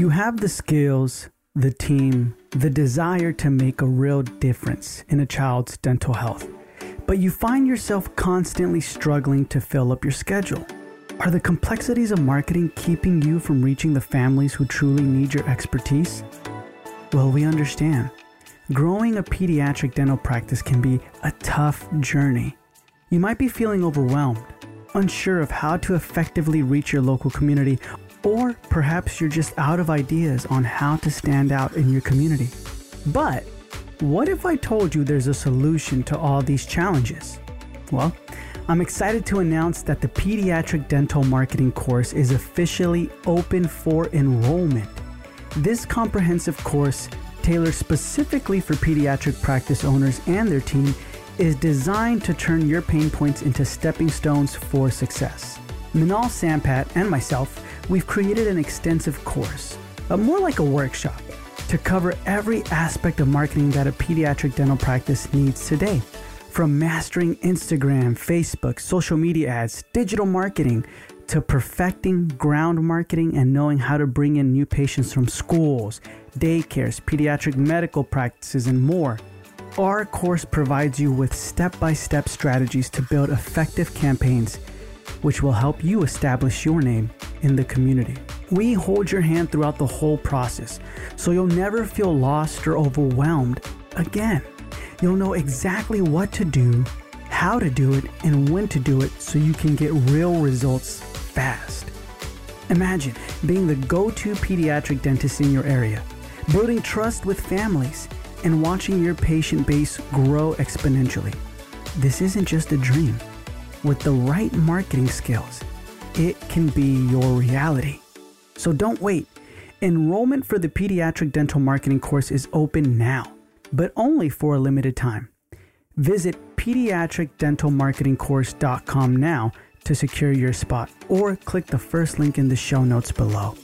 You have the skills, the team, the desire to make a real difference in a child's dental health, but you find yourself constantly struggling to fill up your schedule. Are the complexities of marketing keeping you from reaching the families who truly need your expertise? Well, we understand. Growing a pediatric dental practice can be a tough journey. You might be feeling overwhelmed, unsure of how to effectively reach your local community, or perhaps you're just out of ideas on how to stand out in your community. But what if I told you there's a solution to all these challenges? Well, I'm excited to announce that the Pediatric Dental Marketing course is officially open for enrollment. This comprehensive course tailored specifically for pediatric practice owners and their team, is designed to turn your pain points into stepping stones for success. Minal Sampat and myself, we've created an extensive course, but more like a workshop, to cover every aspect of marketing that a pediatric dental practice needs today. From mastering Instagram, Facebook, social media ads, digital marketing, to perfecting ground marketing and knowing how to bring in new patients from schools, daycares, pediatric medical practices, and more. Our course provides you with step by step strategies to build effective campaigns, which will help you establish your name in the community. We hold your hand throughout the whole process, so you'll never feel lost or overwhelmed again. You'll know exactly what to do, how to do it, and when to do it so you can get real results fast. Imagine being the go to pediatric dentist in your area, building trust with families, and watching your patient base grow exponentially. This isn't just a dream. With the right marketing skills, it can be your reality. So don't wait. Enrollment for the Pediatric Dental Marketing course is open now, but only for a limited time. Visit pediatricdentalmarketingcourse.com now to secure your spot or click the first link in the show notes below.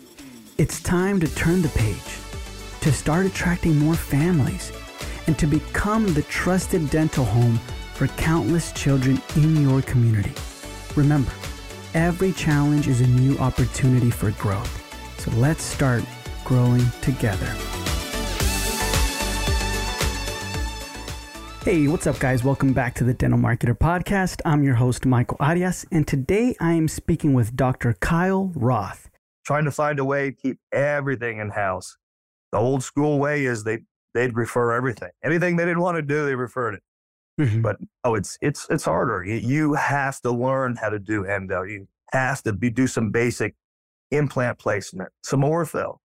It's time to turn the page, to start attracting more families, and to become the trusted dental home for countless children in your community. Remember, every challenge is a new opportunity for growth. So let's start growing together. Hey, what's up, guys? Welcome back to the Dental Marketer Podcast. I'm your host, Michael Arias, and today I am speaking with Dr. Kyle Roth. Trying to find a way to keep everything in house. The old school way is they they'd refer everything. Anything they didn't want to do, they referred it. Mm-hmm. But oh, it's it's it's harder. You have to learn how to do endo. You have to be, do some basic implant placement, some ortho,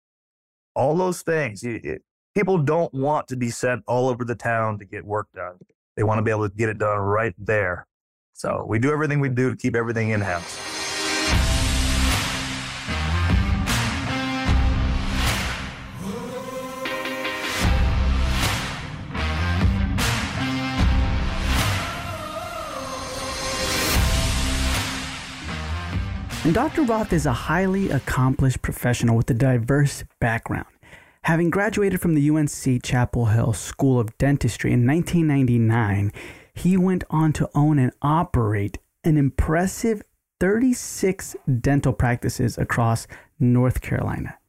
all those things. You, it, people don't want to be sent all over the town to get work done. They want to be able to get it done right there. So we do everything we do to keep everything in house. Dr. Roth is a highly accomplished professional with a diverse background. Having graduated from the UNC Chapel Hill School of Dentistry in 1999, he went on to own and operate an impressive 36 dental practices across North Carolina.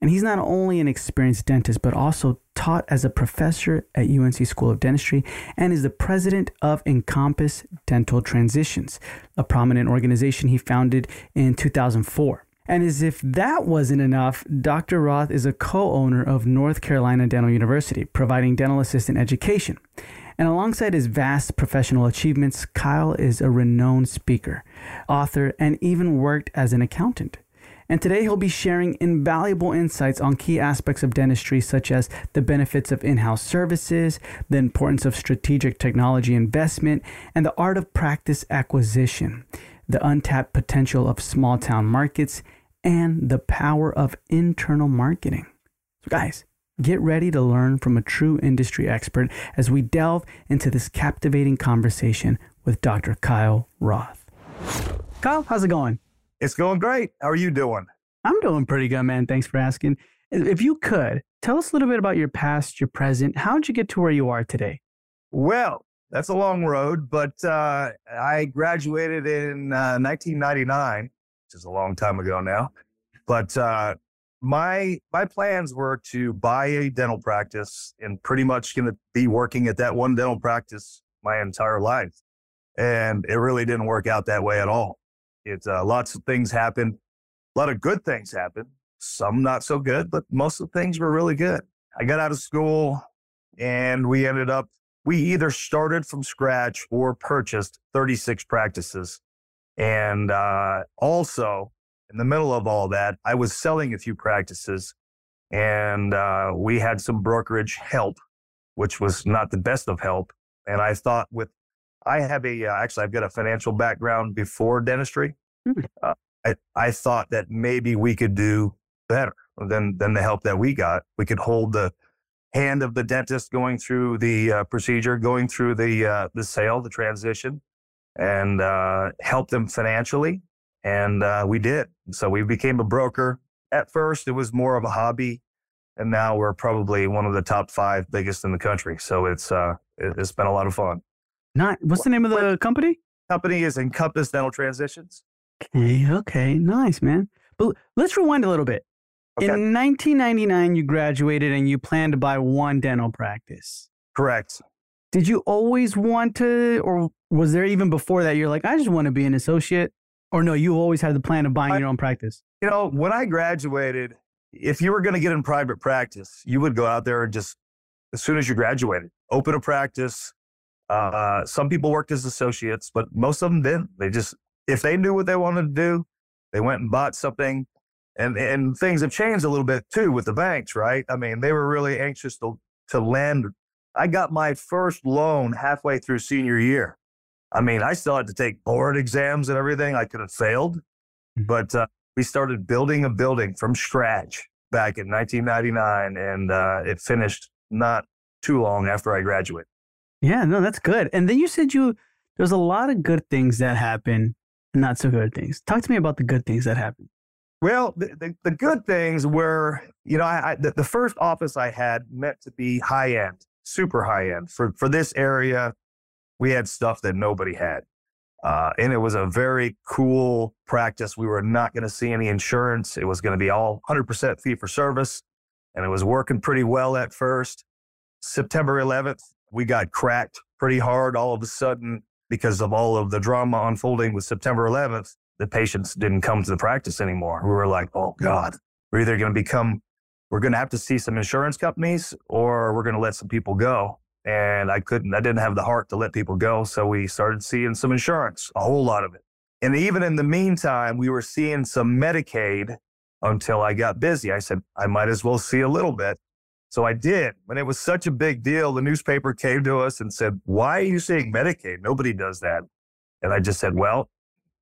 And he's not only an experienced dentist, but also taught as a professor at UNC School of Dentistry and is the president of Encompass Dental Transitions, a prominent organization he founded in 2004. And as if that wasn't enough, Dr. Roth is a co owner of North Carolina Dental University, providing dental assistant education. And alongside his vast professional achievements, Kyle is a renowned speaker, author, and even worked as an accountant. And today he'll be sharing invaluable insights on key aspects of dentistry, such as the benefits of in house services, the importance of strategic technology investment, and the art of practice acquisition, the untapped potential of small town markets, and the power of internal marketing. So, guys, get ready to learn from a true industry expert as we delve into this captivating conversation with Dr. Kyle Roth. Kyle, how's it going? It's going great. How are you doing? I'm doing pretty good, man. Thanks for asking. If you could, tell us a little bit about your past, your present. How'd you get to where you are today? Well, that's a long road, but uh, I graduated in uh, 1999 which is a long time ago now. But uh, my my plans were to buy a dental practice and pretty much going to be working at that one dental practice my entire life. And it really didn't work out that way at all. It's uh, lots of things happened. A lot of good things happened. Some not so good, but most of the things were really good. I got out of school and we ended up, we either started from scratch or purchased 36 practices. And uh, also, in the middle of all that, I was selling a few practices and uh, we had some brokerage help, which was not the best of help. And I thought with, I have a, uh, actually, I've got a financial background before dentistry. Mm-hmm. Uh, I, I thought that maybe we could do better than, than the help that we got. We could hold the hand of the dentist going through the uh, procedure, going through the, uh, the sale, the transition, and uh, help them financially. And uh, we did. So we became a broker. At first, it was more of a hobby. And now we're probably one of the top five biggest in the country. So it's, uh, it's been a lot of fun. Not, what's the name of the company? Company is Encompass Dental Transitions. Okay, okay, nice, man. But let's rewind a little bit. Okay. In 1999, you graduated and you planned to buy one dental practice. Correct. Did you always want to, or was there even before that you're like, I just want to be an associate? Or no, you always had the plan of buying I, your own practice? You know, when I graduated, if you were going to get in private practice, you would go out there and just, as soon as you graduated, open a practice. Uh, some people worked as associates, but most of them didn't. They just, if they knew what they wanted to do, they went and bought something. And, and things have changed a little bit too with the banks, right? I mean, they were really anxious to, to lend. I got my first loan halfway through senior year. I mean, I still had to take board exams and everything. I could have failed, mm-hmm. but uh, we started building a building from scratch back in 1999, and uh, it finished not too long after I graduated. Yeah, no, that's good. And then you said you there's a lot of good things that happen, not so good things. Talk to me about the good things that happen. Well, the, the, the good things were, you know, I, I the, the first office I had meant to be high end, super high end for for this area we had stuff that nobody had. Uh, and it was a very cool practice. We were not going to see any insurance. It was going to be all 100% fee for service. And it was working pretty well at first. September 11th, we got cracked pretty hard all of a sudden because of all of the drama unfolding with September 11th. The patients didn't come to the practice anymore. We were like, oh God, we're either going to become, we're going to have to see some insurance companies or we're going to let some people go and I couldn't, I didn't have the heart to let people go. So we started seeing some insurance, a whole lot of it. And even in the meantime, we were seeing some Medicaid until I got busy. I said, I might as well see a little bit. So I did. When it was such a big deal, the newspaper came to us and said, Why are you seeing Medicaid? Nobody does that. And I just said, Well,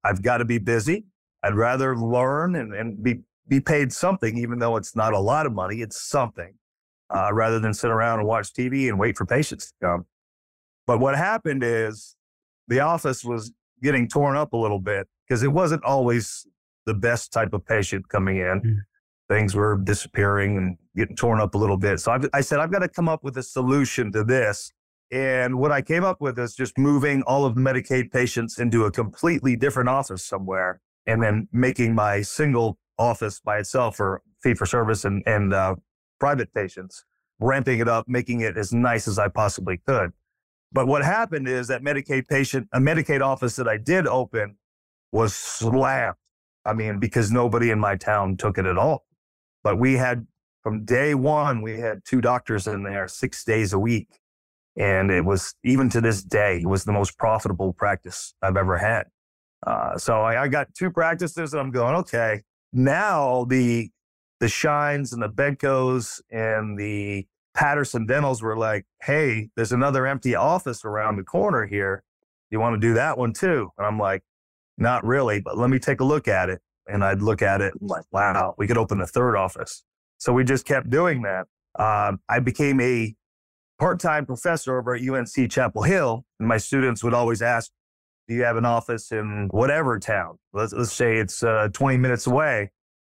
I've got to be busy. I'd rather learn and, and be, be paid something, even though it's not a lot of money, it's something uh, rather than sit around and watch TV and wait for patients to come. But what happened is the office was getting torn up a little bit because it wasn't always the best type of patient coming in. Things were disappearing and getting torn up a little bit. So I've, I said, I've got to come up with a solution to this. And what I came up with is just moving all of Medicaid patients into a completely different office somewhere and then making my single office by itself for fee for service and, and uh, private patients, ramping it up, making it as nice as I possibly could. But what happened is that Medicaid patient, a Medicaid office that I did open was slammed. I mean, because nobody in my town took it at all. But we had, from day one, we had two doctors in there six days a week. And it was, even to this day, it was the most profitable practice I've ever had. Uh, so I, I got two practices and I'm going, okay, now the the Scheins and the Bencos and the Patterson Dentals were like, hey, there's another empty office around the corner here. You want to do that one too? And I'm like, not really, but let me take a look at it. And I'd look at it like, wow, we could open a third office. So we just kept doing that. Um, I became a part time professor over at UNC Chapel Hill, and my students would always ask, Do you have an office in whatever town? Let's, let's say it's uh, 20 minutes away.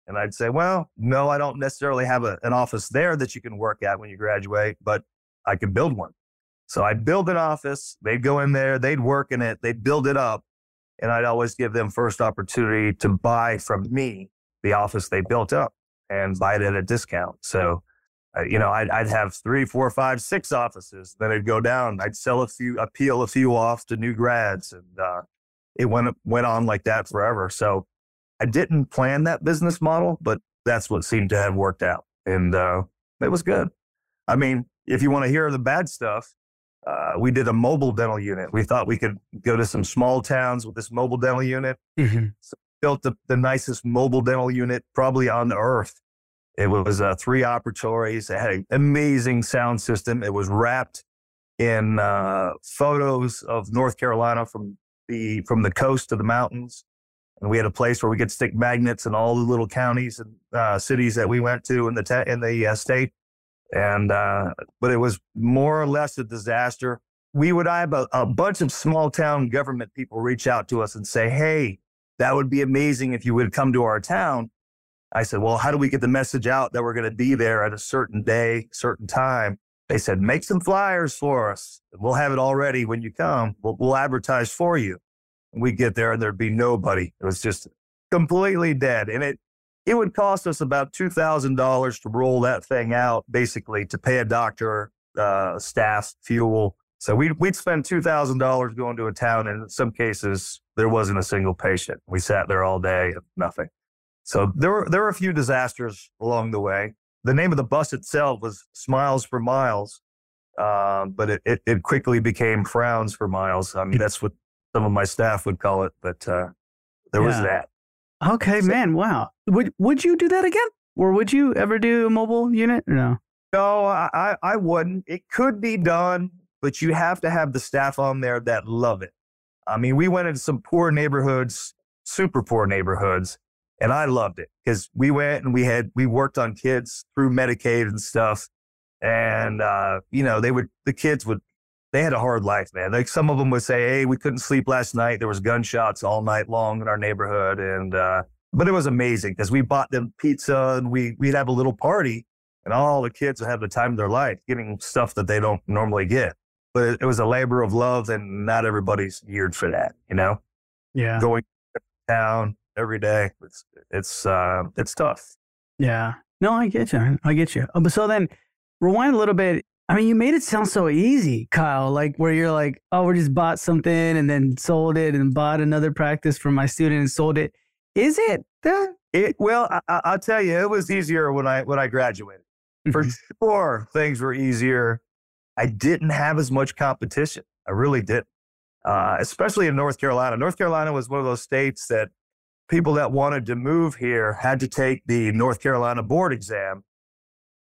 And I'd say, well, no, I don't necessarily have a, an office there that you can work at when you graduate, but I could build one. So I'd build an office. They'd go in there, they'd work in it, they'd build it up. And I'd always give them first opportunity to buy from me the office they built up. and buy it at a discount. So, uh, you know, I'd, I'd have three, four, five, six offices. Then I'd go down. I'd sell a few, appeal a few off to new grads, and uh, it went went on like that forever. So, I didn't plan that business model, but that's what seemed to have worked out, and uh, it was good. I mean, if you want to hear the bad stuff, uh, we did a mobile dental unit. We thought we could go to some small towns with this mobile dental unit. Mm-hmm. So built the, the nicest mobile dental unit probably on the earth. It was uh, three operatories. It had an amazing sound system. It was wrapped in uh, photos of North Carolina from the from the coast to the mountains, and we had a place where we could stick magnets in all the little counties and uh, cities that we went to in the in the uh, state. And uh, but it was more or less a disaster. We would have a, a bunch of small town government people reach out to us and say, "Hey, that would be amazing if you would come to our town." I said, Well, how do we get the message out that we're going to be there at a certain day, certain time? They said, Make some flyers for us. We'll have it all ready when you come. We'll, we'll advertise for you. We get there and there'd be nobody. It was just completely dead. And it, it would cost us about $2,000 to roll that thing out, basically, to pay a doctor, uh, staff, fuel. So we'd, we'd spend $2,000 going to a town. And in some cases, there wasn't a single patient. We sat there all day, and nothing. So there were, there were a few disasters along the way. The name of the bus itself was Smiles for Miles, uh, but it, it, it, quickly became Frowns for Miles. I mean, that's what some of my staff would call it, but uh, there yeah. was that. Okay, so, man, wow. Would would you do that again, or would you ever do a mobile unit? No, no, I I wouldn't. It could be done, but you have to have the staff on there that love it. I mean, we went into some poor neighborhoods, super poor neighborhoods, and I loved it because we went and we had, we worked on kids through Medicaid and stuff. And, uh, you know, they would, the kids would, they had a hard life, man. Like some of them would say, Hey, we couldn't sleep last night. There was gunshots all night long in our neighborhood. And, uh, but it was amazing because we bought them pizza and we, we'd have a little party and all the kids would have the time of their life getting stuff that they don't normally get. But it, it was a labor of love and not everybody's geared for that, you know? Yeah. Going town, every day. It's it's uh, it's tough. Yeah. No, I get you. I get you. Oh, but so then, rewind a little bit. I mean, you made it sound so easy, Kyle. Like where you're like, oh, we just bought something and then sold it, and bought another practice for my student and sold it. Is it? It well, I, will tell you, it was easier when I when I graduated. For mm-hmm. sure, things were easier. I didn't have as much competition. I really didn't, uh, especially in North Carolina. North Carolina was one of those states that people that wanted to move here had to take the North Carolina board exam,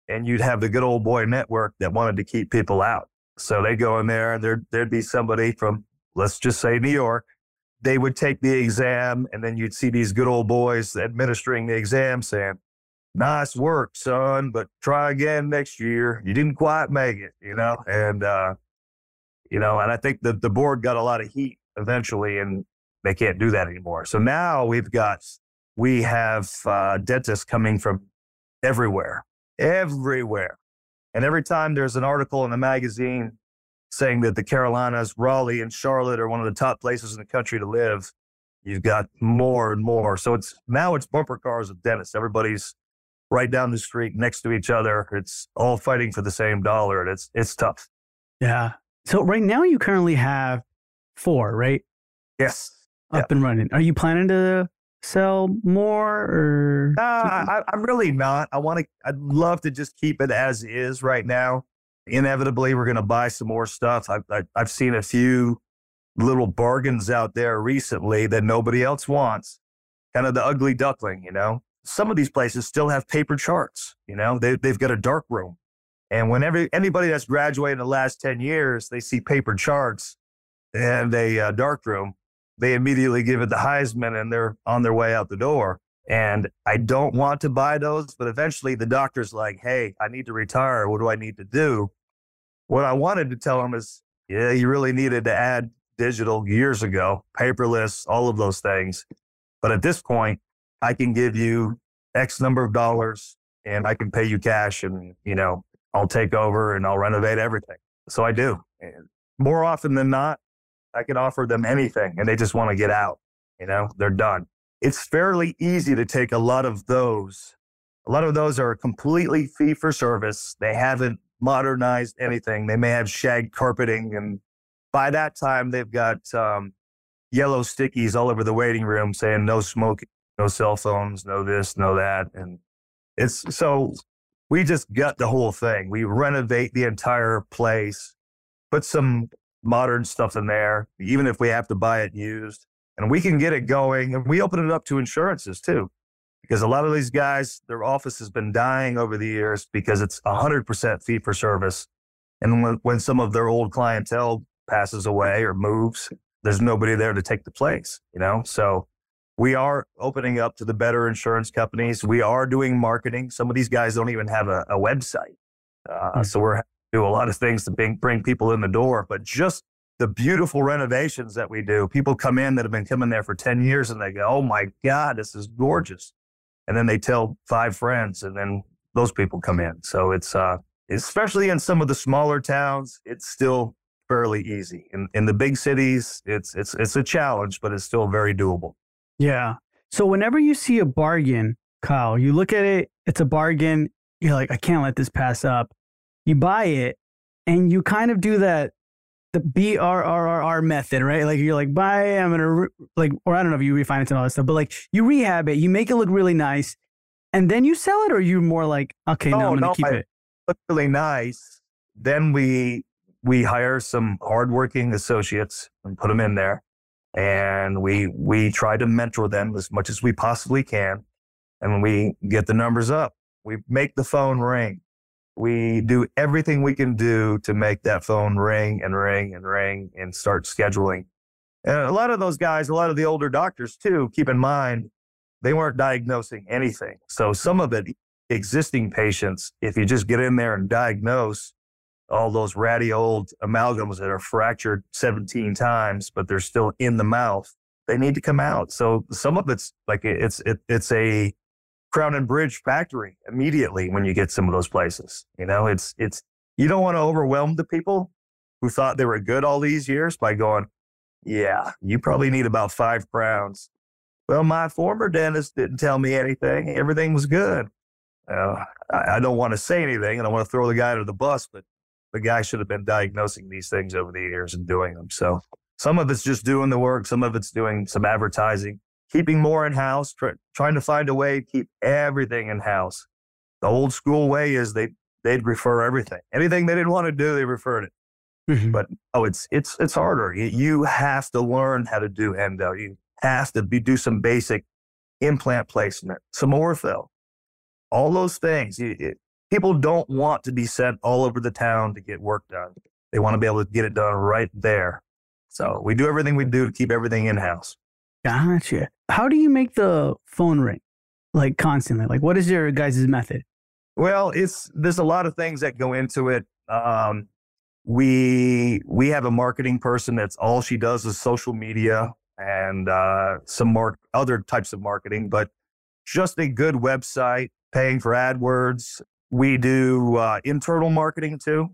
and you'd have the good old boy network that wanted to keep people out. So they'd go in there, and there'd, there'd be somebody from, let's just say, New York. They would take the exam, and then you'd see these good old boys administering the exam saying, Nice work, son, but try again next year. You didn't quite make it, you know? And, uh, you know, and I think that the board got a lot of heat eventually, and they can't do that anymore. So now we've got, we have uh, dentists coming from everywhere, everywhere. And every time there's an article in a magazine saying that the Carolinas, Raleigh, and Charlotte are one of the top places in the country to live, you've got more and more. So it's now it's bumper cars of dentists. Everybody's right down the street next to each other. It's all fighting for the same dollar, and it's it's tough. Yeah. So right now you currently have four, right? Yes up and running. Are you planning to sell more or? Uh, I, I'm really not. I want to. I'd love to just keep it as is right now. Inevitably, we're going to buy some more stuff. I've I, I've seen a few little bargains out there recently that nobody else wants. Kind of the ugly duckling, you know. Some of these places still have paper charts. You know, they they've got a dark room, and whenever anybody that's graduated in the last ten years, they see paper charts and a uh, dark room they immediately give it the Heisman and they're on their way out the door. And I don't want to buy those, but eventually the doctor's like, hey, I need to retire. What do I need to do? What I wanted to tell him is, yeah, you really needed to add digital years ago, paperless, all of those things. But at this point, I can give you X number of dollars and I can pay you cash and, you know, I'll take over and I'll renovate everything. So I do. And more often than not, I can offer them anything and they just want to get out. You know, they're done. It's fairly easy to take a lot of those A lot of those are completely fee for service. They haven't modernized anything. They may have shag carpeting, and by that time, they've got um, yellow stickies all over the waiting room saying no smoking, no cell phones, no this, no that. And it's so we just gut the whole thing. We renovate the entire place, put some modern stuff in there, even if we have to buy it used, and we can get it going. And we open it up to insurances too because a lot of these guys, their office has been dying over the years because it's 100% fee for service. And when, when some of their old clientele passes away or moves, there's nobody there to take the place, you know? So we are opening up to the better insurance companies. We are doing marketing. Some of these guys don't even have a, a website. Uh, mm-hmm. So we're do a lot of things to bring, bring people in the door, but just the beautiful renovations that we do. People come in that have been coming there for 10 years and they go, Oh my God, this is gorgeous and then they tell five friends, and then those people come in. So it's uh, especially in some of the smaller towns, it's still fairly easy. In in the big cities, it's it's it's a challenge, but it's still very doable. Yeah. So whenever you see a bargain, Kyle, you look at it, it's a bargain. You're like, I can't let this pass up. You buy it, and you kind of do that the B R R R R method, right? Like you're like, buy, I'm gonna re-, like, or I don't know if you refinance and all that stuff, but like you rehab it, you make it look really nice, and then you sell it, or you're more like, okay, no, no I'm gonna no, keep I, it. Look really nice. Then we we hire some hardworking associates and put them in there, and we we try to mentor them as much as we possibly can, and when we get the numbers up. We make the phone ring. We do everything we can do to make that phone ring and ring and ring and start scheduling. And a lot of those guys, a lot of the older doctors too, keep in mind, they weren't diagnosing anything. So some of it, existing patients, if you just get in there and diagnose all those ratty old amalgams that are fractured 17 times, but they're still in the mouth, they need to come out. So some of it's like it's it, it's a Crown and Bridge factory immediately when you get some of those places. You know, it's it's you don't want to overwhelm the people who thought they were good all these years by going, yeah, you probably need about five crowns. Well, my former dentist didn't tell me anything. Everything was good. Uh, I, I don't want to say anything and I want to throw the guy under the bus, but the guy should have been diagnosing these things over the years and doing them. So some of it's just doing the work, some of it's doing some advertising keeping more in house, tr- trying to find a way to keep everything in house. The old school way is they they'd refer everything. Anything they didn't want to do, they referred it. Mm-hmm. But oh, it's it's it's harder. You have to learn how to do endo. You have to be, do some basic implant placement, some ortho, all those things. You, it, people don't want to be sent all over the town to get work done. They want to be able to get it done right there. So we do everything we do to keep everything in house. Gotcha. How do you make the phone ring like constantly? Like, what is your guys' method? Well, it's there's a lot of things that go into it. Um, we we have a marketing person that's all she does is social media and uh, some more other types of marketing, but just a good website, paying for AdWords. We do uh, internal marketing too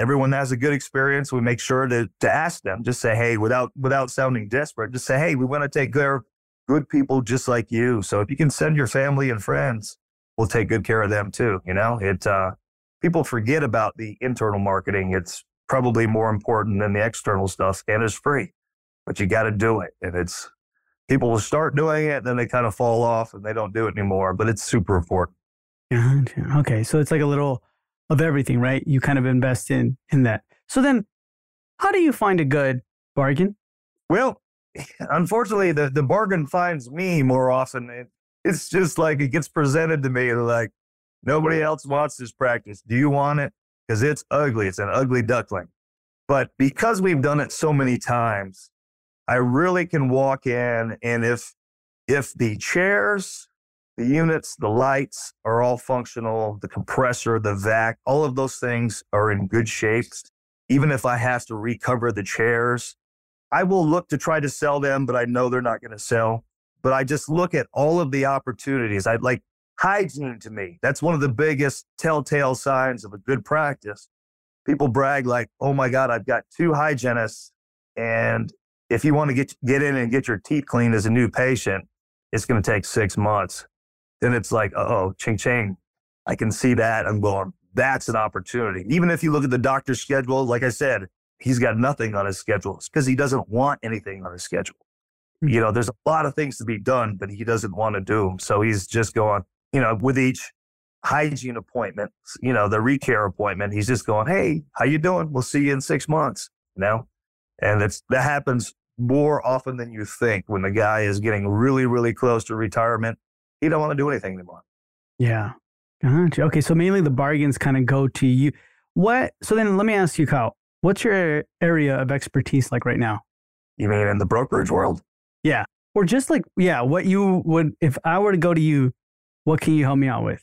everyone has a good experience. We make sure to, to ask them, just say, hey, without without sounding desperate, just say, hey, we want to take care of good people just like you. So if you can send your family and friends, we'll take good care of them too. You know, it uh, people forget about the internal marketing. It's probably more important than the external stuff, and it's free, but you got to do it. And it's people will start doing it, then they kind of fall off and they don't do it anymore. But it's super important. Okay, so it's like a little of everything, right? You kind of invest in in that. So then, how do you find a good bargain? Well, unfortunately, the the bargain finds me more often. It, it's just like it gets presented to me like nobody else wants this practice. Do you want it? Because it's ugly. It's an ugly duckling. But because we've done it so many times, I really can walk in and if if the chairs the units, the lights are all functional, the compressor, the vac, all of those things are in good shape. Even if I have to recover the chairs, I will look to try to sell them, but I know they're not going to sell. But I just look at all of the opportunities. I like hygiene to me. That's one of the biggest telltale signs of a good practice. People brag like, "Oh my God, I've got two hygienists, and if you want to get get in and get your teeth cleaned as a new patient, it's going to take six months." Then it's like, oh, ching ching. I can see that. I'm going, that's an opportunity. Even if you look at the doctor's schedule, like I said, he's got nothing on his schedule because he doesn't want anything on his schedule. Hmm. You know, there's a lot of things to be done, but he doesn't want to do them. So he's just going, you know, with each hygiene appointment, you know, the recare appointment, he's just going, Hey, how you doing? We'll see you in six months, you know? And it's, that happens more often than you think when the guy is getting really, really close to retirement. He don't want to do anything anymore. Yeah. Gotcha. Okay. So mainly the bargains kind of go to you. What, so then let me ask you, Kyle, what's your area of expertise like right now? You mean in the brokerage world? Yeah. Or just like, yeah, what you would, if I were to go to you, what can you help me out with?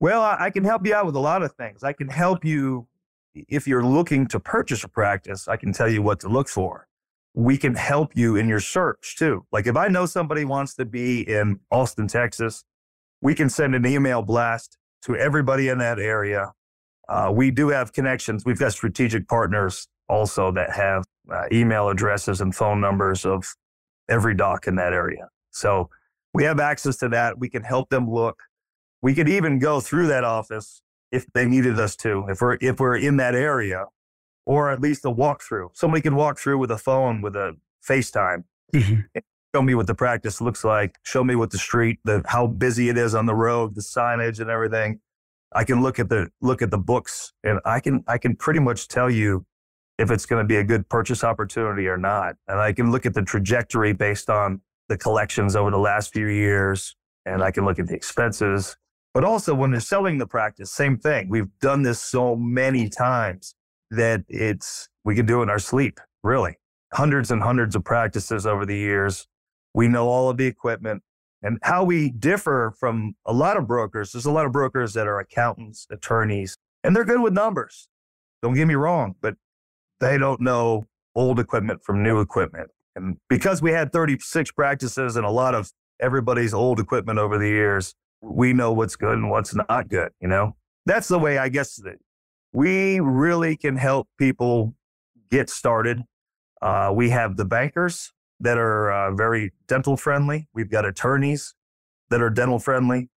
Well, I can help you out with a lot of things. I can help you if you're looking to purchase a practice, I can tell you what to look for. We can help you in your search too. Like if I know somebody wants to be in Austin, Texas, we can send an email blast to everybody in that area. Uh, we do have connections. We've got strategic partners also that have uh, email addresses and phone numbers of every doc in that area. So we have access to that. We can help them look. We could even go through that office if they needed us to, if we're if we're in that area, or at least a walkthrough. Somebody can walk through with a phone with a FaceTime. Mm-hmm. Show me what the practice looks like. Show me what the street, the how busy it is on the road, the signage and everything. I can look at the look at the books and I can I can pretty much tell you if it's going to be a good purchase opportunity or not. And I can look at the trajectory based on the collections over the last few years and I can look at the expenses but also when they're selling the practice, same thing. We've done this so many times that it's, we can do it in our sleep, really. Hundreds and hundreds of practices over the years. We know all of the equipment and how we differ from a lot of brokers. There's a lot of brokers that are accountants, attorneys, and they're good with numbers. Don't get me wrong, but they don't know old equipment from new equipment. And because we had 36 practices and a lot of everybody's old equipment over the years, we know what's good and what's not good, you know? That's the way I guess we really can help people get started. Uh, we have the bankers that are uh, very dental friendly. We've got attorneys that are dental friendly.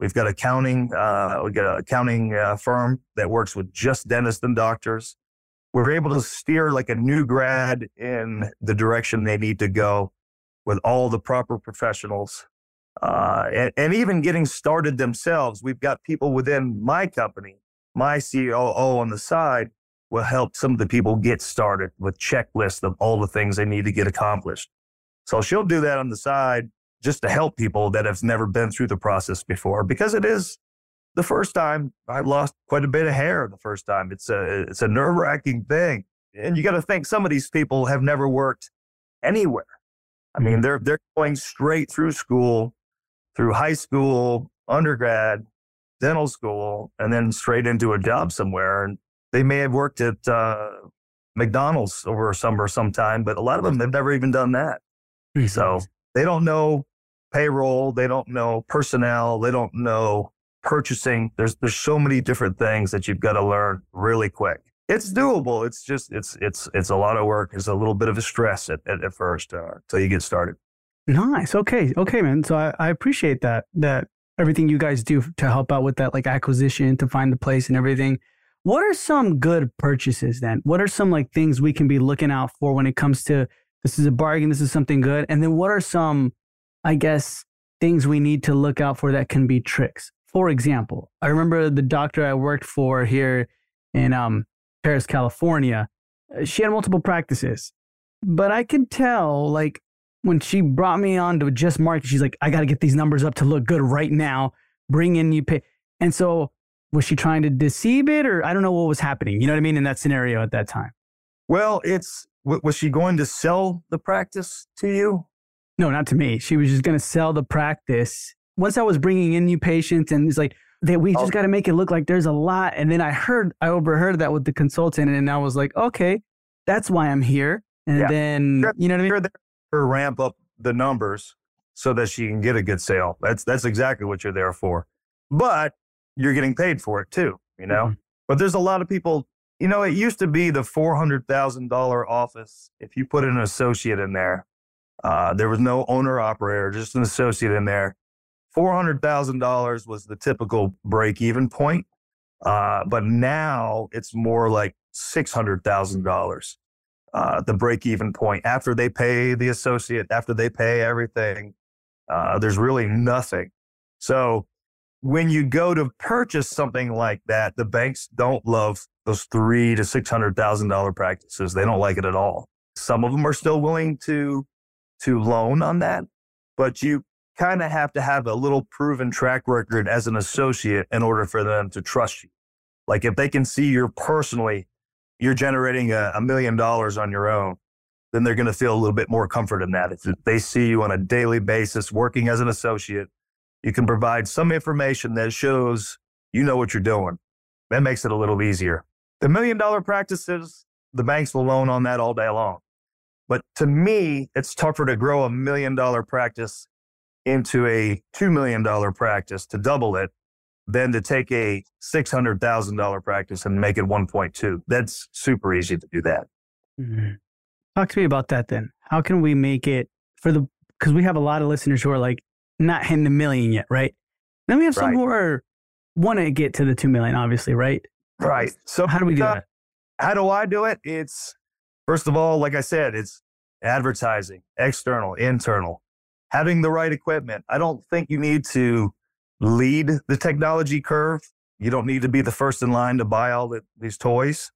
We've got accounting. Uh, we got an accounting uh, firm that works with just dentists and doctors. We're able to steer like a new grad in the direction they need to go with all the proper professionals uh, and, and, even getting started themselves. We've got people within my company, my COO on the side will help some of the people get started with checklists of all the things they need to get accomplished. So she'll do that on the side just to help people that have never been through the process before because it is the first time I lost quite a bit of hair the first time. It's a, it's a nerve wracking thing. And you got to think some of these people have never worked anywhere. I mean, they're, they're going straight through school through high school, undergrad, dental school, and then straight into a job somewhere. And they may have worked at uh, McDonald's over a summer sometime, but a lot of them have never even done that. Mm-hmm. So they don't know payroll, they don't know personnel, they don't know purchasing. There's there's so many different things that you've got to learn really quick. It's doable. It's just it's it's it's a lot of work. It's a little bit of a stress at at, at first uh, until you get started. Nice. Okay. Okay, man. So I, I appreciate that, that everything you guys do to help out with that like acquisition to find the place and everything. What are some good purchases then? What are some like things we can be looking out for when it comes to this is a bargain, this is something good? And then what are some, I guess, things we need to look out for that can be tricks? For example, I remember the doctor I worked for here in um, Perris, California. She had multiple practices, but I could tell like when she brought me on to just market, she's like, I got to get these numbers up to look good right now. Bring in you pay. And so was she trying to deceive it or I don't know what was happening? You know what I mean? In that scenario at that time. Well, it's, was she going to sell the practice to you? No, not to me. She was just going to sell the practice. Once I was bringing in new patients and it's like, that we just oh. got to make it look like there's a lot. And then I heard, I overheard that with the consultant and I was like, okay, that's why I'm here. And yeah. then, you know what I mean? Her ramp up the numbers so that she can get a good sale. That's that's exactly what you're there for. But you're getting paid for it too, you know. Mm-hmm. But there's a lot of people. You know, it used to be the four hundred thousand dollar office. If you put an associate in there, uh, there was no owner operator, just an associate in there. $400,000 was the typical break even point. Uh, but now it's more like $600,000, uh, the break even point. After they pay the associate, after they pay everything, uh, there's really nothing. So when you go to purchase something like that, the banks don't love those three to six hundred thousand dollar practices. They don't like it at all. Some of them are still willing to to loan on that, but you kind of have to have a little proven track record as an associate in order for them to trust you. Like if they can see you're personally, you're generating a, a million dollars on your own, then they're going to feel a little bit more comfort in that. If they see you on a daily basis working as an associate, you can provide some information that shows you know what you're doing. That makes it a little easier. The million dollar practices, the banks will loan on that all day long. But to me, it's tougher to grow a million dollar practice into a $2 million practice to double it than to take a $600,000 practice and make it 1.2. That's super easy to do that. Mm-hmm. Talk to me about that then. How can we make it for the, because we have a lot of listeners who are like not hitting the million yet, right? Then we have some right. who are want to get to the 2 million, obviously, right? Right. So how do we do uh, that? How do I do it? It's, first of all, like I said, it's advertising, external, internal, having the right equipment. I don't think you need to lead the technology curve. You don't need to be the first in line to buy all the, these toys.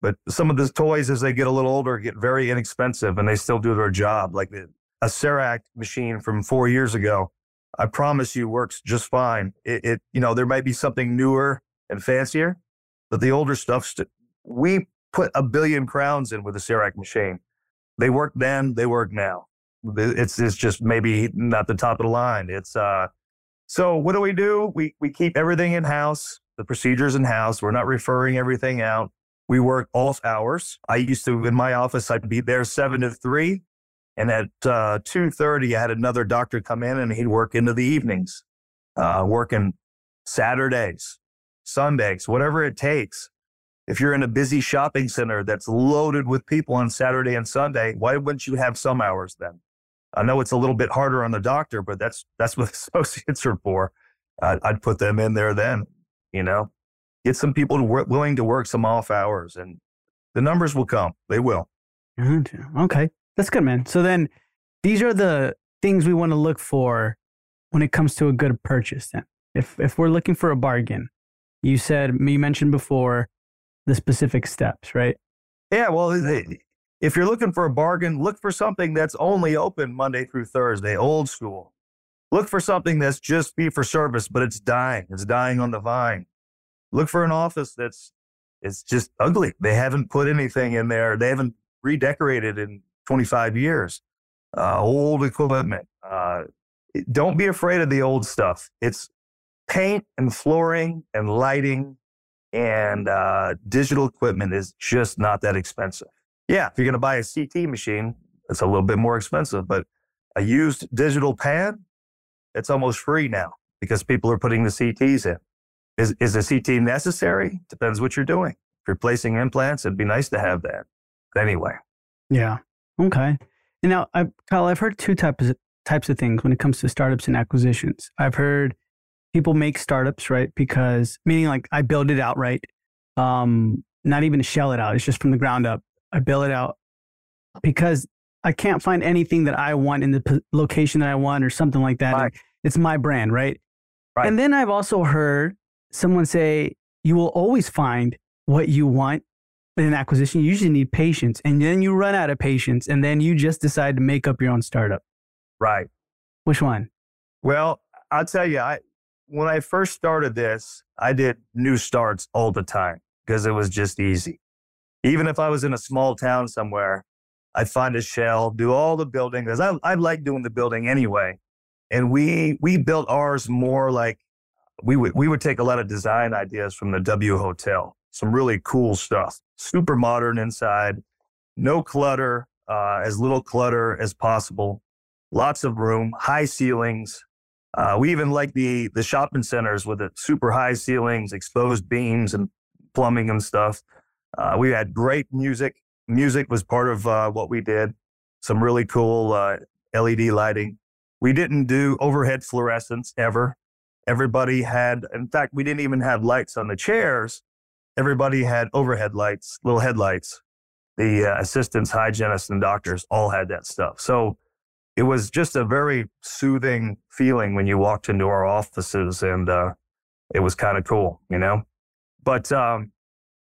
But some of the toys, as they get a little older, get very inexpensive and they still do their job. Like the, a Cerec machine from four years ago, I promise you works just fine. It, it you know, there might be something newer and fancier, but the older stuff, st- we put a billion crowns in with the Cerec machine. They work then, they work now. It's, it's just maybe not the top of the line. It's, uh, so what do we do? We, we keep everything in house, the procedures in house. We're not referring everything out. We work off hours. I used to, in my office, I'd be there seven to three. And at uh, 2.30, I had another doctor come in and he'd work into the evenings, uh, working Saturdays, Sundays, whatever it takes. If you're in a busy shopping center that's loaded with people on Saturday and Sunday, why wouldn't you have some hours then? I know it's a little bit harder on the doctor, but that's that's what associates are for. Uh, I'd put them in there then, you know, get some people to work, willing to work some off hours, and the numbers will come. They will. Okay, that's good, man. So then, these are the things we want to look for when it comes to a good purchase. Then, if if we're looking for a bargain, you said you mentioned before the specific steps, right? Yeah, well, if you're looking for a bargain, look for something that's only open Monday through Thursday, old school. Look for something that's just fee for service, but it's dying. It's dying on the vine. Look for an office that's it's just ugly. They haven't put anything in there. They haven't redecorated in 25 years. Uh, old equipment. Uh, don't be afraid of the old stuff. It's paint and flooring and lighting and uh, digital equipment is just not that expensive. Yeah, if you're going to buy a CT machine, it's a little bit more expensive, but a used digital pan, it's almost free now because people are putting the CTs in. Is, is a CT necessary? Depends what you're doing. If you're placing implants, it'd be nice to have that. Anyway. Yeah. Okay. And now, I, Kyle, I've heard two types of, types of things when it comes to startups and acquisitions. I've heard people make startups, right? Because meaning like I build it outright, um, not even shell it out. It's just from the ground up. I bill it out because I can't find anything that I want in the p- location that I want or something like that. Right. It's my brand, right? right? And then I've also heard someone say, you will always find what you want in an acquisition. You usually need patience. And then you run out of patience and then you just decide to make up your own startup. Right. Which one? Well, I'll tell you, I, when I first started this, I did new starts all the time because it was just easy. Even if I was in a small town somewhere, I'd find a shell, do all the building because I, I like doing the building anyway. And we we built ours more like we would we would take a lot of design ideas from the W Hotel, some really cool stuff, super modern inside, no clutter, uh, as little clutter as possible, lots of room, high ceilings. Uh, we even like the the shopping centers with the super high ceilings, exposed beams, and plumbing and stuff. Uh, we had great music. Music was part of uh, what we did. Some really cool uh, LED lighting. We didn't do overhead fluorescence ever. Everybody had, in fact, we didn't even have lights on the chairs. Everybody had overhead lights, little headlights. The uh, assistants, hygienists, and doctors all had that stuff. So it was just a very soothing feeling when you walked into our offices, and uh, it was kind of cool, you know. But um,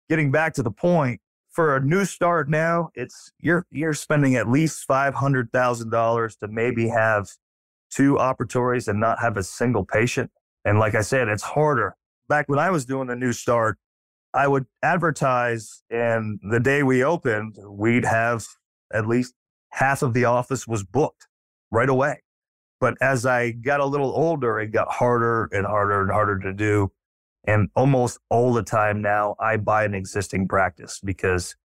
getting back to the point, for a new start now, it's you're you're spending at least five hundred thousand dollars to maybe have two operatories and not have a single patient. And like I said, it's harder. Back when I was doing the new start, I would advertise, and the day we opened, we'd have at least half of the office was booked right away. But as I got a little older, it got harder and harder and harder to do. And almost all the time now, I buy an existing practice because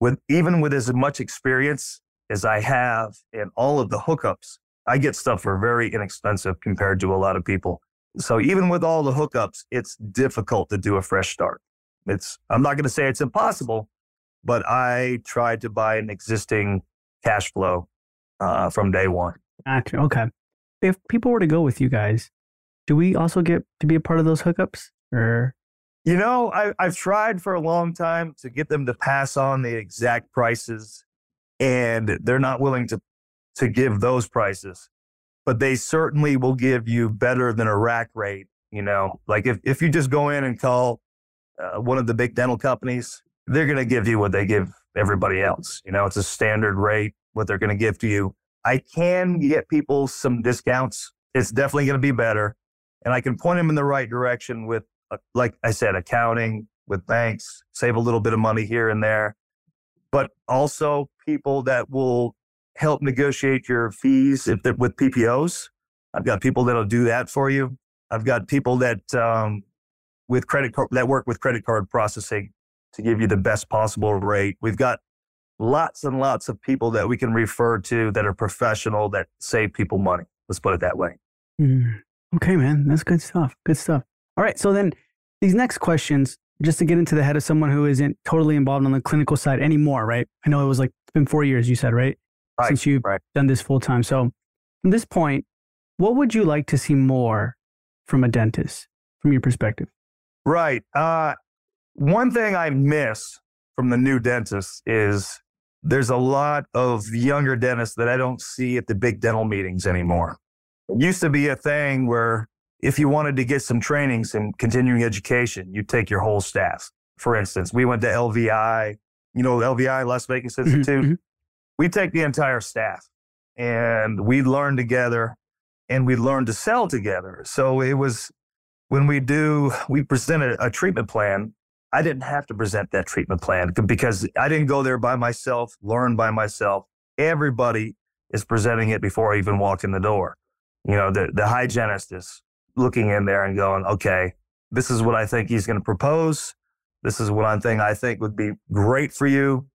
with even with as much experience as I have and all of the hookups, I get stuff for very inexpensive compared to a lot of people. So even with all the hookups, it's difficult to do a fresh start. It's I'm not going to say it's impossible, but I tried to buy an existing cash flow uh, from day one. Okay. If people were to go with you guys, do we also get to be a part of those hookups? Or you know, I, I've tried for a long time to get them to pass on the exact prices, and they're not willing to to give those prices. But they certainly will give you better than a rack rate. You know, like if, if you just go in and call uh, one of the big dental companies, they're going to give you what they give everybody else. You know, it's a standard rate, what they're going to give to you. I can get people some discounts. It's definitely going to be better. And I can point them in the right direction with, like I said, accounting with banks, save a little bit of money here and there. But also people that will help negotiate your fees if with PPOs. I've got people that'll do that for you. I've got people that um, with credit card that work with credit card processing to give you the best possible rate. We've got lots and lots of people that we can refer to that are professional that save people money. Let's put it that way. Mm. Okay, man, that's good stuff. Good stuff. All right, so then these next questions, just to get into the head of someone who isn't totally involved on the clinical side anymore, right? I know it was like it's been four years, you said, right? right Since you've right. done this full time. So, from this point, what would you like to see more from a dentist, from your perspective? Right. Uh, one thing I miss from the new dentists is there's a lot of younger dentists that I don't see at the big dental meetings anymore. It used to be a thing where if you wanted to get some training, some continuing education, you'd take your whole staff. For instance, we went to LVI, you know, LVI, Las Vegas mm-hmm, Institute. Mm-hmm. We take the entire staff and we learn together and we learn to sell together. So it was when we do, we presented a treatment plan. I didn't have to present that treatment plan because I didn't go there by myself, learn by myself. Everybody is presenting it before I even walk in the door. You know, the, the hygienist is looking in there and going, okay, this is what I think he's going to propose. This is what I think I think would be great for you.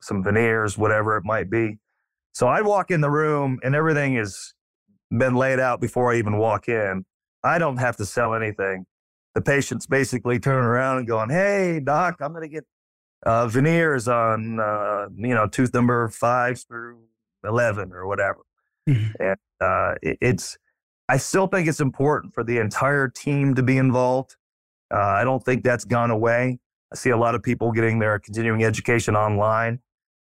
Some veneers, whatever it might be. So I walk in the room and everything has been laid out before I even walk in. I don't have to sell anything. The patient's basically turning around and going, Hey, doc, I'm going to get uh, veneers on, uh, you know, tooth number five through 11 or whatever. Mm-hmm. And uh, it, it's, I still think it's important for the entire team to be involved. Uh, I don't think that's gone away. I see a lot of people getting their continuing education online,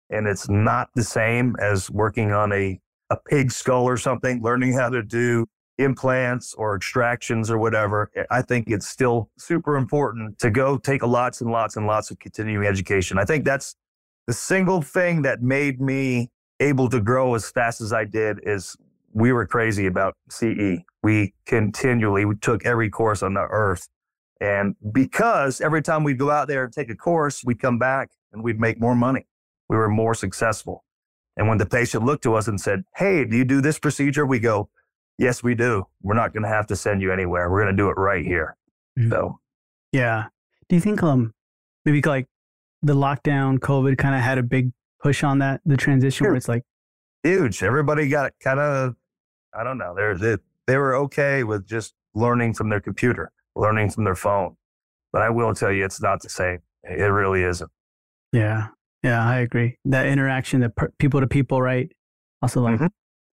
and it's not the same as working on a, a pig skull or something, learning how to do implants or extractions or whatever, I think it's still super important to go take lots and lots and lots of continuing education. I think that's the single thing that made me able to grow as fast as I did is we were crazy about CE. We continually we took every course on the earth. And because every time we'd go out there and take a course, we'd come back and we'd make more money. We were more successful. And when the patient looked to us and said, Hey, do you do this procedure? We go, Yes, we do. We're not going to have to send you anywhere. We're going to do it right here. Mm-hmm. So, yeah. Do you think um maybe like the lockdown, COVID kind of had a big push on that the transition sure. where it's like huge. Everybody got kind of I don't know. They're, they they were okay with just learning from their computer, learning from their phone. But I will tell you, it's not the same. It really isn't. Yeah, yeah, I agree. That interaction, that per- people to people, right? Also, like mm-hmm.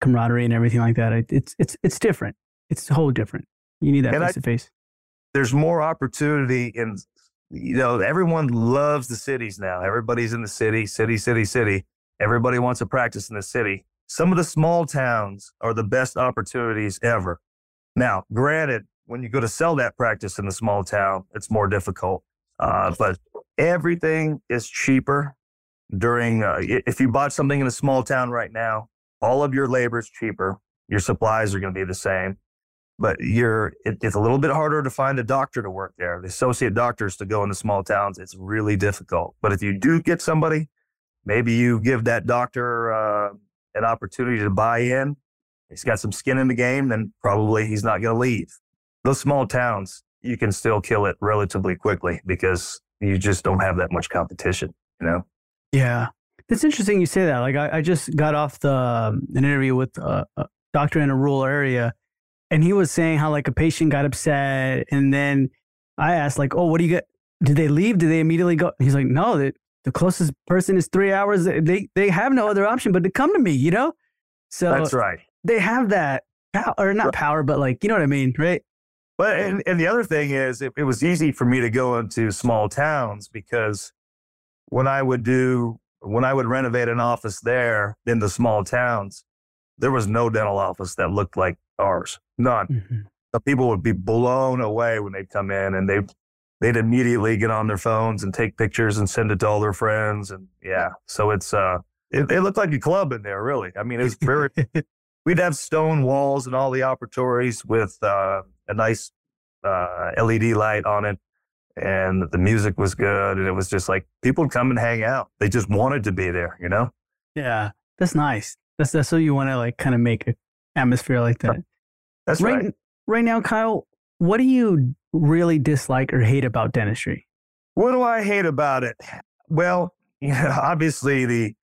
camaraderie and everything like that. It's it's it's different. It's a whole different. You need that face to face. There's more opportunity in you know, everyone loves the cities now. Everybody's in the city, city, city, city. Everybody wants to practice in the city. Some of the small towns are the best opportunities ever. Now, granted, when you go to sell that practice in the small town, it's more difficult. Uh, but everything is cheaper during, uh, if you bought something in a small town right now, all of your labor is cheaper. Your supplies are going to be the same but you're it, it's a little bit harder to find a doctor to work there. The associate doctors to go into small towns, it's really difficult. But if you do get somebody, maybe you give that doctor uh, an opportunity to buy in. He's got some skin in the game, then probably he's not going to leave. Those small towns, you can still kill it relatively quickly because you just don't have that much competition. You know? Yeah, it's interesting you say that. Like I, I just got off the um, an interview with a, a doctor in a rural area and he was saying how like a patient got upset and then i asked like oh what do you get did they leave did they immediately go he's like no the, the closest person is three hours they they have no other option but to come to me you know so that's right they have that power or not power but like you know what i mean right but and, and the other thing is it, it was easy for me to go into small towns because when i would do when i would renovate an office there in the small towns there was no dental office that looked like ours. None. Mm-hmm. The people would be blown away when they'd come in and they they'd immediately get on their phones and take pictures and send it to all their friends. And yeah, so it's uh it, it looked like a club in there, really. I mean, it's very we'd have stone walls and all the operatories with uh, a nice uh, LED light on it. And the music was good. And it was just like people would come and hang out. They just wanted to be there, you know? Yeah, that's nice. That's that's what you want to like kind of make an atmosphere like that. That's right. Right, right now, Kyle, what do you really dislike or hate about dentistry? What do I hate about it? Well, you know, obviously the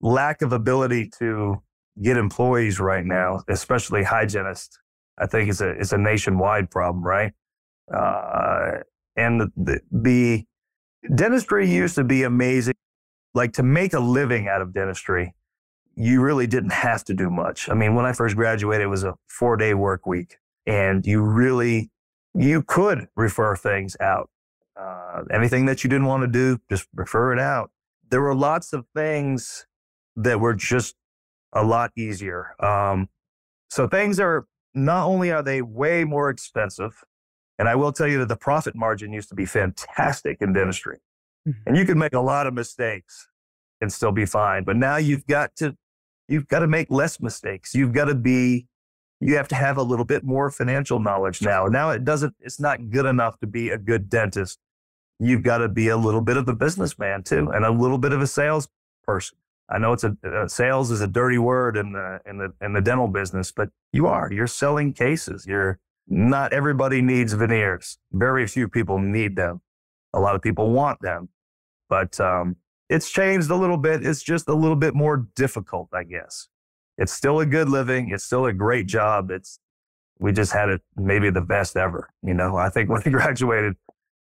lack of ability to get employees right now, especially hygienists, I think is a is a nationwide problem, right? Uh, and the, the, the dentistry used to be amazing. Like to make a living out of dentistry, you really didn't have to do much. I mean, when I first graduated, it was a four day work week and you really, you could refer things out. Uh, anything that you didn't want to do, just refer it out. There were lots of things that were just a lot easier. Um, so things are not only are they way more expensive, and I will tell you that the profit margin used to be fantastic in dentistry, mm-hmm. and you could make a lot of mistakes and still be fine. But now you've got to you've got to make less mistakes. You've got to be, you have to have a little bit more financial knowledge now. Now it doesn't, it's not good enough to be a good dentist. You've got to be a little bit of a businessman too, and a little bit of a salesperson. I know it's a uh, sales is a dirty word in the in the in the dental business, but you are you're selling cases. You're not everybody needs veneers. Very few people need them. A lot of people want them, but um, it's changed a little bit. It's just a little bit more difficult, I guess. It's still a good living. It's still a great job. It's we just had it maybe the best ever. You know, I think when we graduated,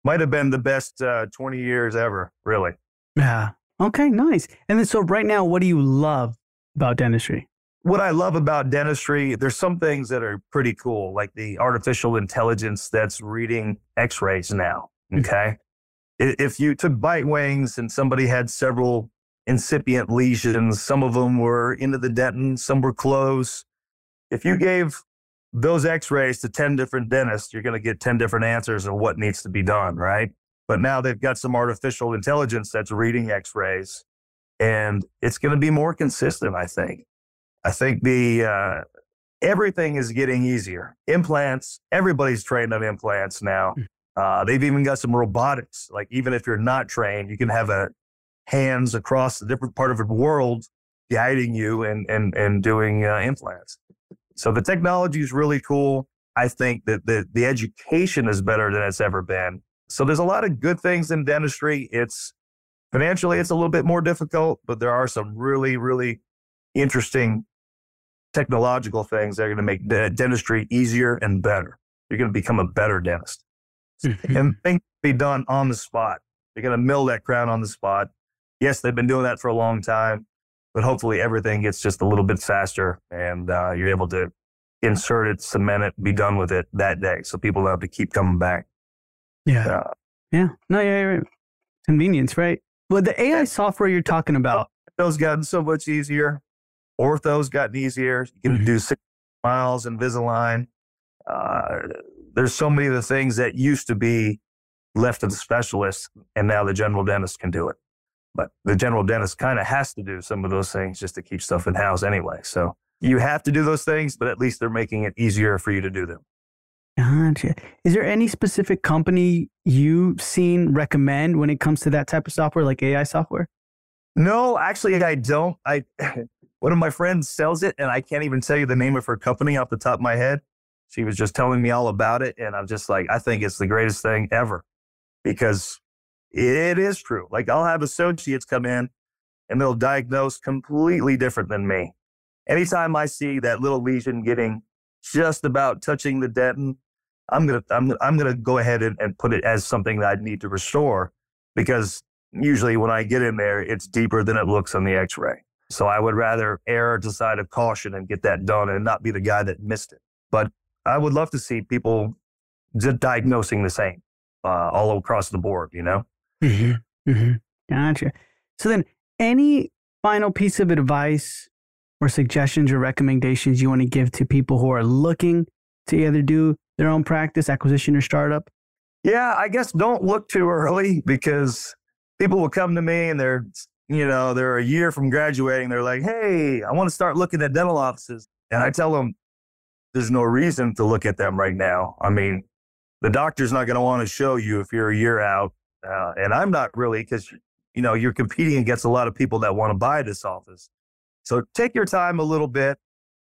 might have been the best uh, 20 years ever, really. Yeah. Okay, nice. And then, so right now, what do you love about dentistry? What I love about dentistry, there's some things that are pretty cool, like the artificial intelligence that's reading x rays now. Mm. Okay if you took bite wings and somebody had several incipient lesions, some of them were into the dentin, some were close. If you gave those x-rays to 10 different dentists, you're going to get 10 different answers of what needs to be done, right? But now they've got some artificial intelligence that's reading x-rays and it's going to be more consistent, I think. I think the uh, everything is getting easier. Implants, everybody's trained on implants now. Hmm. Uh, they've even got some robotics. Like even if you're not trained, you can have a hands across a different part of the world guiding you and and and doing uh, implants. So the technology is really cool. I think that the the education is better than it's ever been. So there's a lot of good things in dentistry. It's financially it's a little bit more difficult, but there are some really really interesting technological things that are going to make dentistry easier and better. You're going to become a better dentist. And things be done on the spot. You're going to mill that crown on the spot. Yes, they've been doing that for a long time. but hopefully everything gets just a little bit faster and uh, you're able to insert it, cement it, be done with it that day. So people don't have to keep coming back. Yeah. Uh, yeah. No, yeah, right. Convenience, right? Well, the AI software you're talking about. Those gotten so much easier. Ortho's gotten easier. You can mm-hmm. do six miles Invisalign. Uh, there's so many of the things that used to be left to the specialist, and now the general dentist can do it. But the general dentist kind of has to do some of those things just to keep stuff in house anyway. So you have to do those things, but at least they're making it easier for you to do them. Gotcha. Is there any specific company you've seen recommend when it comes to that type of software, like AI software? No, actually, I don't. I one of my friends sells it, and I can't even tell you the name of her company off the top of my head. She was just telling me all about it, and I'm just like, I think it's the greatest thing ever because it is true. Like I'll have associates come in, and they'll diagnose completely different than me. Anytime I see that little lesion getting just about touching the dentin, I'm gonna I'm I'm gonna go ahead and, and put it as something that I need to restore because usually when I get in there, it's deeper than it looks on the X-ray. So I would rather err to the side of caution and get that done and not be the guy that missed it. But I would love to see people diagnosing the same uh, all across the board. You know. Mm-hmm. Mm-hmm. Gotcha. So then, any final piece of advice or suggestions or recommendations you want to give to people who are looking to either do their own practice, acquisition, or startup? Yeah, I guess don't look too early because people will come to me and they're, you know, they're a year from graduating. They're like, hey, I want to start looking at dental offices. And I tell them, there's no reason to look at them right now. I mean, the doctor's not going to want to show you if you're a year out. Uh, and I'm not really because, you know, you're competing against a lot of people that want to buy this office. So take your time a little bit,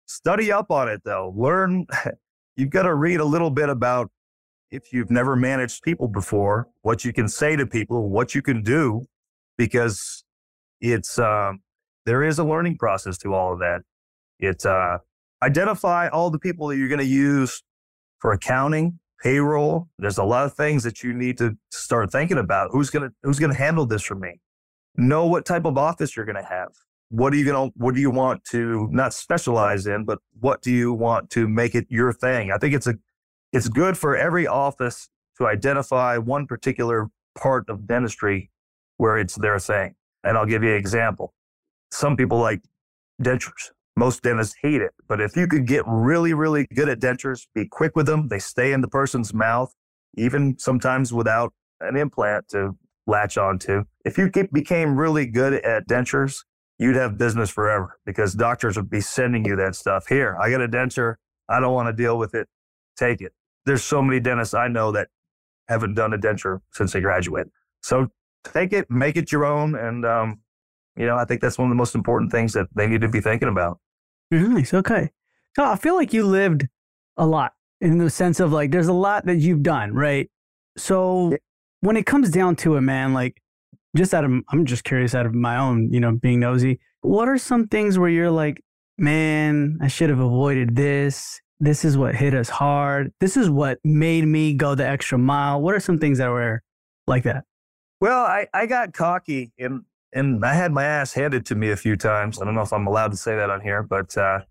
study up on it though. Learn, you've got to read a little bit about if you've never managed people before, what you can say to people, what you can do, because it's, um, there is a learning process to all of that. It's, uh, identify all the people that you're going to use for accounting, payroll. There's a lot of things that you need to start thinking about. Who's to, who's to handle this for me? Know what type of office you're to have what are you to what do you want to not specialize in but what do you want to make it your thing i think it's a it's good for every office to identify one particular part of dentistry where it's their thing and i'll give you an example some people like dentures most dentists hate it but if you could get really really good at dentures be quick with them they stay in the person's mouth even sometimes without an implant to latch onto if you became really good at dentures you'd have business forever because doctors would be sending you that stuff. Here, I got a denture. I don't want to deal with it. Take it. There's so many dentists I know that haven't done a denture since they graduated. So take it, make it your own. And, um, you know, I think that's one of the most important things that they need to be thinking about. Nice. Okay. So I feel like you lived a lot in the sense of like, there's a lot that you've done, right? So when it comes down to it, man, like just out of I'm just curious out of my own, you know, being nosy. What are some things where you're like, man, I should have avoided this. This is what hit us hard. This is what made me go the extra mile. What are some things that were like that? Well, I, I got cocky and and I had my ass handed to me a few times. I don't know if I'm allowed to say that on here, but uh,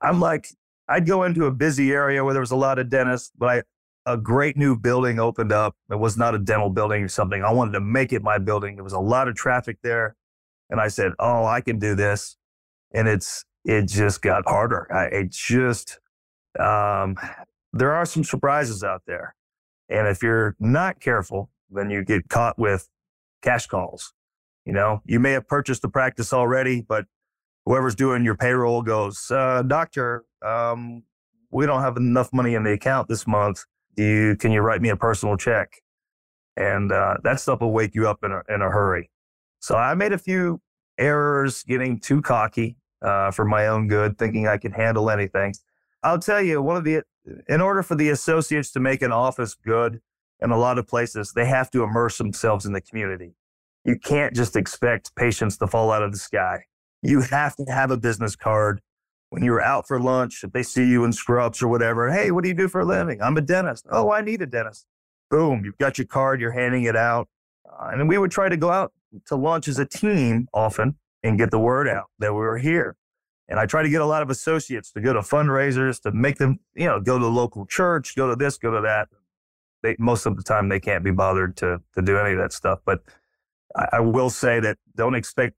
I'm like, I'd go into a busy area where there was a lot of dentists, but I, a great new building opened up. It was not a dental building or something. I wanted to make it my building. There was a lot of traffic there. And I said, Oh, I can do this. And it's, it just got harder. I, it just, um, there are some surprises out there. And if you're not careful, then you get caught with cash calls. You know, you may have purchased the practice already, but whoever's doing your payroll goes, uh, Doctor, um, we don't have enough money in the account this month do you, can you write me a personal check? And uh, that stuff will wake you up in a, in a hurry. So I made a few errors getting too cocky uh, for my own good, thinking I could handle anything. I'll tell you, one of the, in order for the associates to make an office good in a lot of places, they have to immerse themselves in the community. You can't just expect patients to fall out of the sky. You have to have a business card when you're out for lunch, if they see you in scrubs or whatever, hey, what do you do for a living? I'm a dentist. Oh, I need a dentist. Boom, you've got your card, you're handing it out. Uh, and we would try to go out to lunch as a team often. and get the word out that we were here. And I try to get a lot of associates to go to fundraisers to make them, you know, go to the local church, go to this, go to that. They, most of the time they can't be bothered to to do any of that stuff. But I, will say that don't expect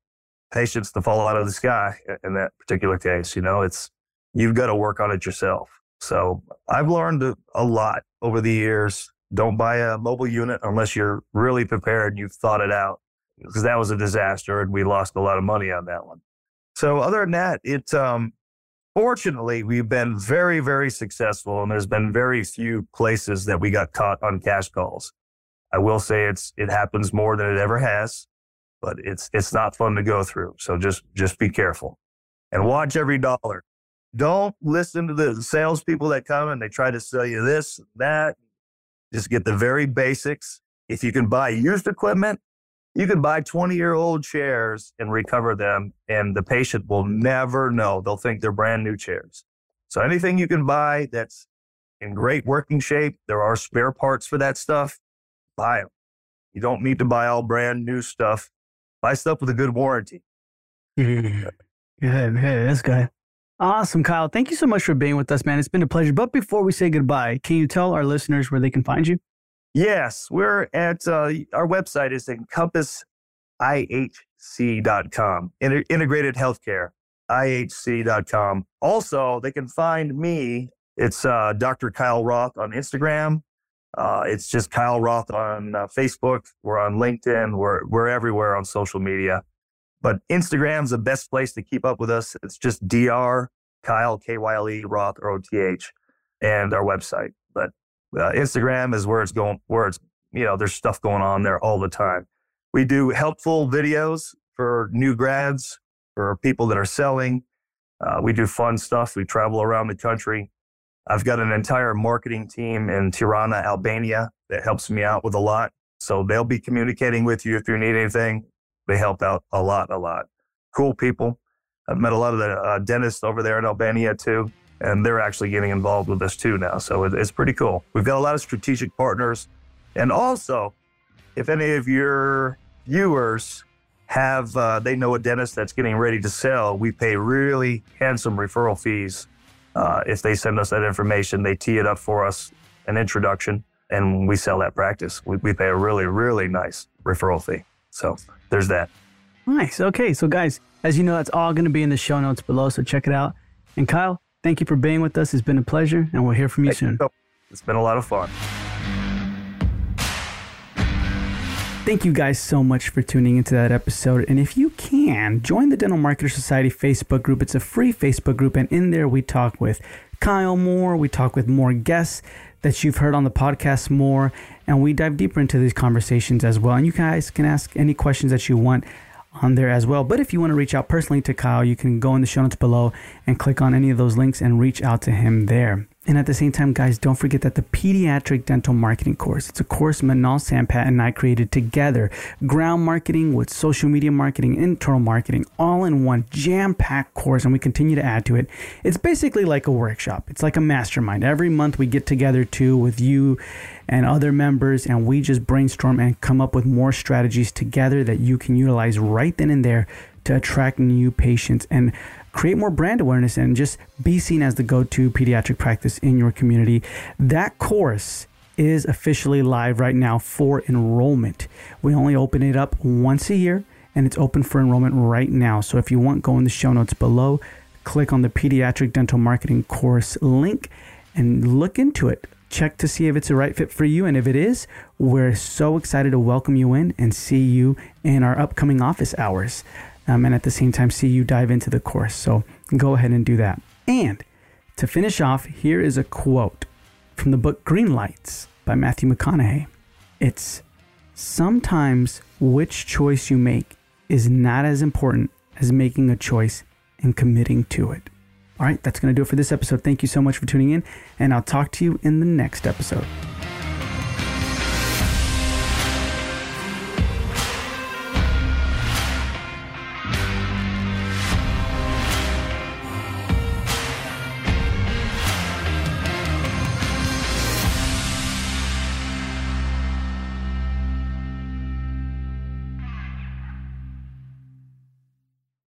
patients to fall out of the sky in that particular case. You know, it's you've got to work on it yourself. So I've learned a lot over the years. Don't buy a mobile unit unless you're really prepared and you've thought it out because that was a disaster and we lost a lot of money on that one. So other than that, it's um, fortunately we've been very very successful and there's been very few places that we got caught on cash calls. I will say it's it happens more than it ever has, but it's it's not fun to go through. So just just be careful and watch every dollar. Don't listen to the salespeople that come and they try to sell you this, that. Just get the very basics. If you can buy used equipment, you can buy 20 year old chairs and recover them, and the patient will never know. They'll think they're brand new chairs. So anything you can buy that's in great working shape, there are spare parts for that stuff, buy them. You don't need to buy all brand new stuff. Buy stuff with a good warranty. Yeah, yeah, this guy. Awesome, Kyle. Thank you so much for being with us, man. It's been a pleasure. But before we say goodbye, can you tell our listeners where they can find you? Yes, we're at uh, our website is encompassihc.com, Inter- integrated healthcare, ihc.com. Also, they can find me. It's uh, Dr. Kyle Roth on Instagram. Uh, it's just Kyle Roth on uh, Facebook. We're on LinkedIn. We're, we're everywhere on social media. But Instagram's the best place to keep up with us. It's just Dr. Kyle K Y L E Roth or O T H, and our website. But uh, Instagram is where it's going. Where it's you know there's stuff going on there all the time. We do helpful videos for new grads, for people that are selling. Uh, we do fun stuff. We travel around the country. I've got an entire marketing team in Tirana, Albania that helps me out with a lot. So they'll be communicating with you if you need anything. They help out a lot, a lot. Cool people. I've met a lot of the uh, dentists over there in Albania too, and they're actually getting involved with this too now. So it, it's pretty cool. We've got a lot of strategic partners. And also, if any of your viewers have, uh, they know a dentist that's getting ready to sell, we pay really handsome referral fees. Uh, if they send us that information, they tee it up for us, an introduction, and we sell that practice. We, we pay a really, really nice referral fee. So there's that. Nice. Okay. So, guys, as you know, that's all going to be in the show notes below. So check it out. And Kyle, thank you for being with us. It's been a pleasure, and we'll hear from you Thank soon. You. It's been a lot of fun. Thank you guys so much for tuning into that episode. And if you can, join the Dental Marketer Society Facebook group. It's a free Facebook group, and in there we talk with Kyle more, we talk with more guests that you've heard on the podcast more, and we dive deeper into these conversations as well. And you guys can ask any questions that you want on there as well. But if you want to reach out personally to Kyle, you can go in the show notes below and click on any of those links and reach out to him there. And at the same time, guys, don't forget that the Pediatric Dental Marketing course, it's a course Minal Sampat and I created together. Ground marketing with social media marketing, internal marketing, all in one jam-packed course, and we continue to add to it. It's basically like a workshop. It's like a mastermind. Every month we get together too with you and other members, and we just brainstorm and come up with more strategies together that you can utilize right then and there to attract new patients and create more brand awareness and just be seen as the go to pediatric practice in your community. That course is officially live right now for enrollment. We only open it up once a year and it's open for enrollment right now. So if you want, go in the show notes below, click on the pediatric dental marketing course link and look into it. Check to see if it's the right fit for you. And if it is, we're so excited to welcome you in and see you in our upcoming office hours um, and at the same time see you dive into the course. So go ahead and do that. And to finish off, here is a quote from the book Green Lights by Matthew McConaughey. It's sometimes which choice you make is not as important as making a choice and committing to it. All right, that's going to do it for this episode. Thank you so much for tuning in, and I'll talk to you in the next episode.